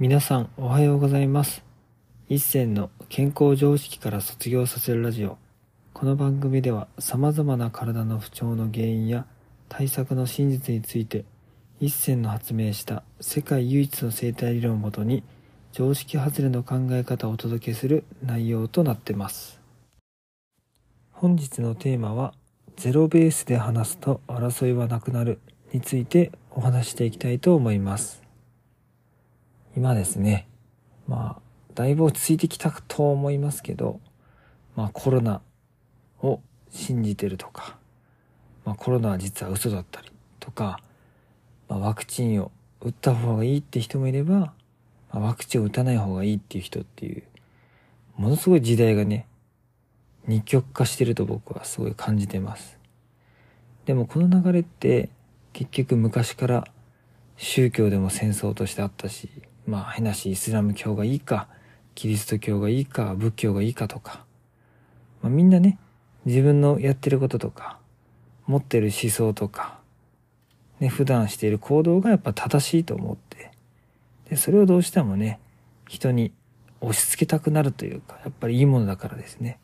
皆さんおはようございます。一銭の健康常識から卒業させるラジオ。この番組では様々な体の不調の原因や対策の真実について一銭の発明した世界唯一の生態理論をもとに常識外れの考え方をお届けする内容となってます。本日のテーマはゼロベースで話すと争いはなくなるについてお話していきたいと思います。今ですね、まあ、だいぶ落ち着いてきたと思いますけど、まあコロナを信じてるとか、まあコロナは実は嘘だったりとか、まあワクチンを打った方がいいって人もいれば、まあ、ワクチンを打たない方がいいっていう人っていう、ものすごい時代がね、二極化してると僕はすごい感じてます。でもこの流れって結局昔から宗教でも戦争としてあったし、まあ変なしイスラム教がいいか、キリスト教がいいか、仏教がいいかとか、まあみんなね、自分のやってることとか、持ってる思想とか、ね、普段している行動がやっぱ正しいと思って、で、それをどうしてもね、人に押し付けたくなるというか、やっぱりいいものだからですね。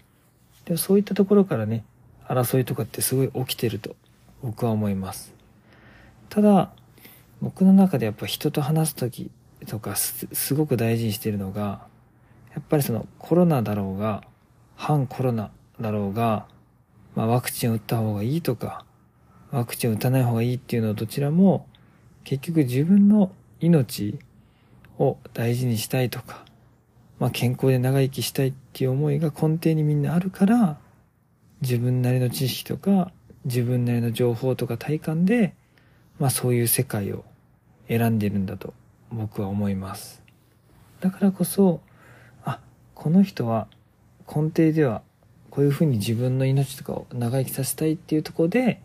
でもそういったところからね、争いとかってすごい起きてると僕は思います。ただ、僕の中でやっぱ人と話す時とかすごく大事にしてるのが、やっぱりそのコロナだろうが、反コロナだろうが、まあワクチンを打った方がいいとか、ワクチンを打たない方がいいっていうのはどちらも、結局自分の命を大事にしたいとか、まあ健康で長生きしたいっていう思いが根底にみんなあるから、自分なりの知識とか、自分なりの情報とか体感で、まあそういう世界を選んでるんだと。僕は思います。だからこそ、あ、この人は根底ではこういうふうに自分の命とかを長生きさせたいっていうところで、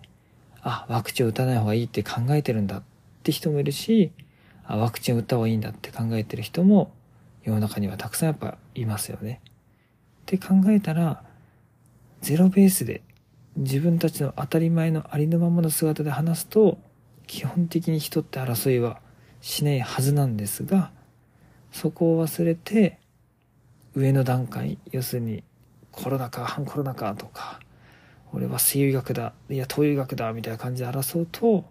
あ、ワクチンを打たない方がいいって考えてるんだって人もいるし、あ、ワクチンを打った方がいいんだって考えてる人も世の中にはたくさんやっぱいますよね。って考えたら、ゼロベースで自分たちの当たり前のありのままの姿で話すと、基本的に人って争いはしないはずなんですが、そこを忘れて、上の段階、要するにコロナか反コロナかとか、俺は西洋医学だ、いや東洋医学だみたいな感じで争うと、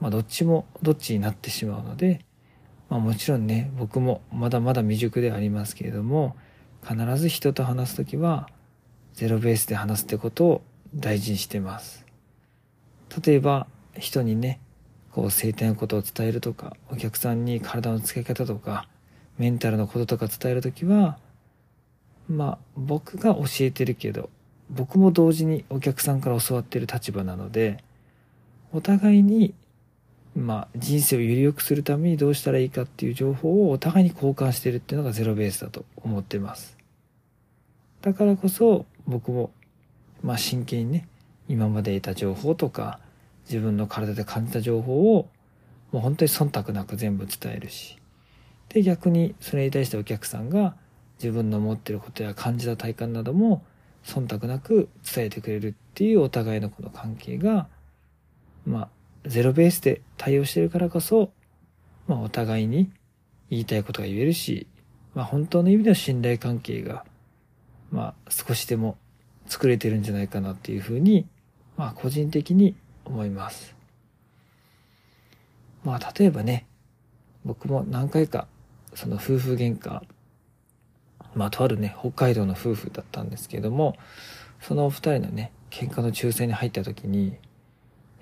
まあどっちもどっちになってしまうので、まあもちろんね、僕もまだまだ未熟ではありますけれども、必ず人と話すときは、ゼロベースで話すってことを大事にしてます。例えば、人にね、こう生体のことを伝えるとか、お客さんに体の付け方とか、メンタルのこととか伝えるときは、まあ僕が教えてるけど、僕も同時にお客さんから教わってる立場なので、お互いに、まあ人生をより良くするためにどうしたらいいかっていう情報をお互いに交換してるっていうのがゼロベースだと思ってます。だからこそ僕も、まあ真剣にね、今まで得た情報とか、自分の体で感じた情報を、もう本当に忖度なく全部伝えるし。で、逆にそれに対してお客さんが自分の持ってることや感じた体感なども忖度なく伝えてくれるっていうお互いのこの関係が、まあ、ゼロベースで対応してるからこそ、まあお互いに言いたいことが言えるし、まあ本当の意味では信頼関係が、まあ少しでも作れてるんじゃないかなっていうふうに、まあ個人的に思います。まあ例えばね、僕も何回かその夫婦喧嘩、まあとあるね、北海道の夫婦だったんですけども、そのお二人のね、喧嘩の仲裁に入った時に、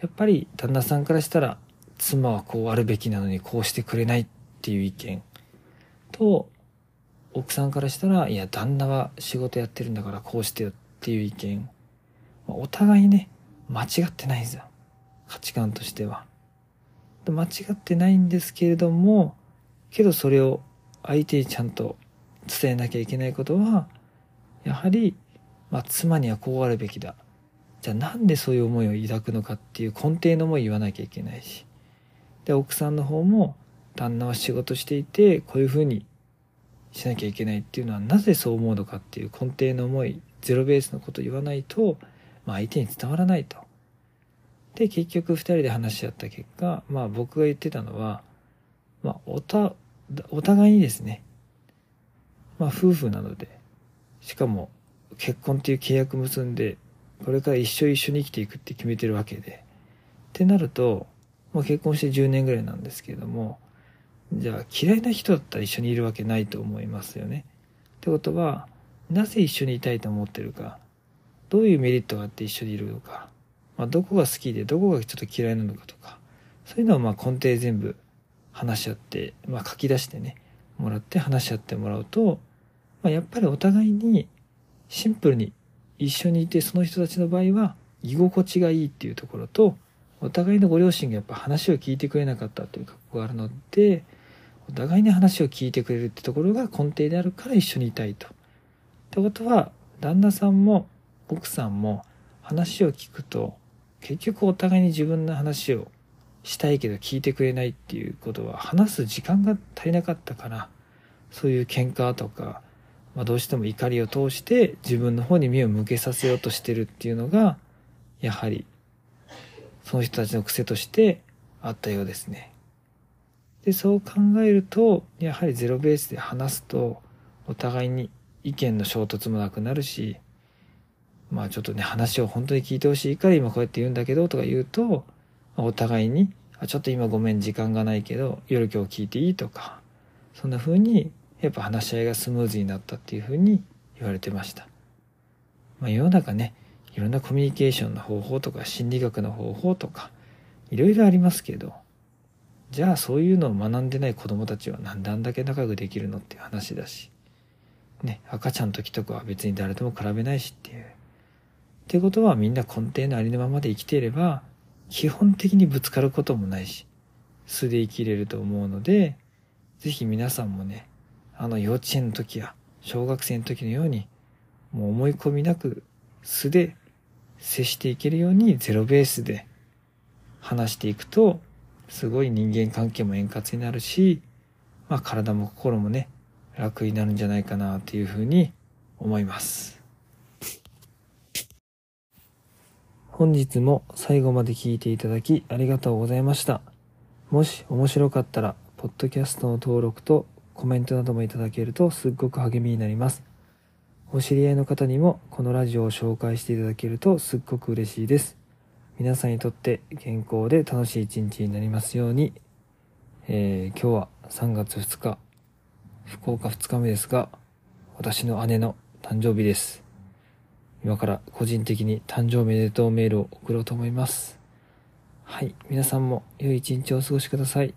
やっぱり旦那さんからしたら、妻はこうあるべきなのにこうしてくれないっていう意見と、奥さんからしたら、いや、旦那は仕事やってるんだからこうしてよっていう意見。お互いね、間違ってないんですよ。価値観としては。間違ってないんですけれども、けどそれを相手にちゃんと伝えなきゃいけないことは、やはり、まあ、妻にはこうあるべきだ。じゃあなんでそういう思いを抱くのかっていう根底の思い言わなきゃいけないし。で、奥さんの方も、旦那は仕事していて、こういうふうにしなきゃいけないっていうのはなぜそう思うのかっていう根底の思い、ゼロベースのこと言わないと、まあ相手に伝わらないと。で、結局二人で話し合った結果、まあ僕が言ってたのは、まあおた、お互いにですね、まあ夫婦なので、しかも結婚っていう契約結んで、これから一生一緒に生きていくって決めてるわけで。ってなると、もう結婚して10年ぐらいなんですけれども、じゃあ嫌いな人だったら一緒にいるわけないと思いますよね。ってことは、なぜ一緒にいたいと思ってるか、どういうメリットがあって一緒にいるのか、まあ、どこが好きでどこがちょっと嫌いなのかとか、そういうのをまあ根底全部話し合って、まあ、書き出してね、もらって話し合ってもらうと、まあ、やっぱりお互いにシンプルに一緒にいてその人たちの場合は居心地がいいっていうところと、お互いのご両親がやっぱ話を聞いてくれなかったという格好があるので、お互いに話を聞いてくれるってところが根底であるから一緒にいたいと。ってことは、旦那さんも奥さんも話を聞くと、結局お互いに自分の話をしたいけど聞いてくれないっていうことは話す時間が足りなかったから、そういう喧嘩とか、まあ、どうしても怒りを通して自分の方に目を向けさせようとしてるっていうのが、やはり、その人たちの癖としてあったようですね。で、そう考えると、やはりゼロベースで話すと、お互いに意見の衝突もなくなるし、まあちょっとね、話を本当に聞いてほしいから今こうやって言うんだけどとか言うと、お互いに、あ、ちょっと今ごめん時間がないけど、夜今日聞いていいとか、そんな風に、やっぱ話し合いがスムーズになったっていう風に言われてました。まあ世の中ね、いろんなコミュニケーションの方法とか心理学の方法とか、いろいろありますけど、じゃあそういうのを学んでない子供たちはなんであんだけ仲良くできるのっていう話だし、ね、赤ちゃんの時とかは別に誰とも比べないしっていう。ってことはみんな根底のありのままで生きていれば、基本的にぶつかることもないし、素で生きれると思うので、ぜひ皆さんもね、あの幼稚園の時や小学生の時のように、もう思い込みなく素で接していけるようにゼロベースで話していくと、すごい人間関係も円滑になるし、まあ体も心もね、楽になるんじゃないかなというふうに思います。本日も最後まで聞いていただきありがとうございました。もし面白かったら、ポッドキャストの登録とコメントなどもいただけるとすっごく励みになります。お知り合いの方にもこのラジオを紹介していただけるとすっごく嬉しいです。皆さんにとって健康で楽しい一日になりますように、えー、今日は3月2日、福岡2日目ですが、私の姉の誕生日です。今から個人的に誕生おめでとうメールを送ろうと思います。はい。皆さんも良い一日をお過ごしください。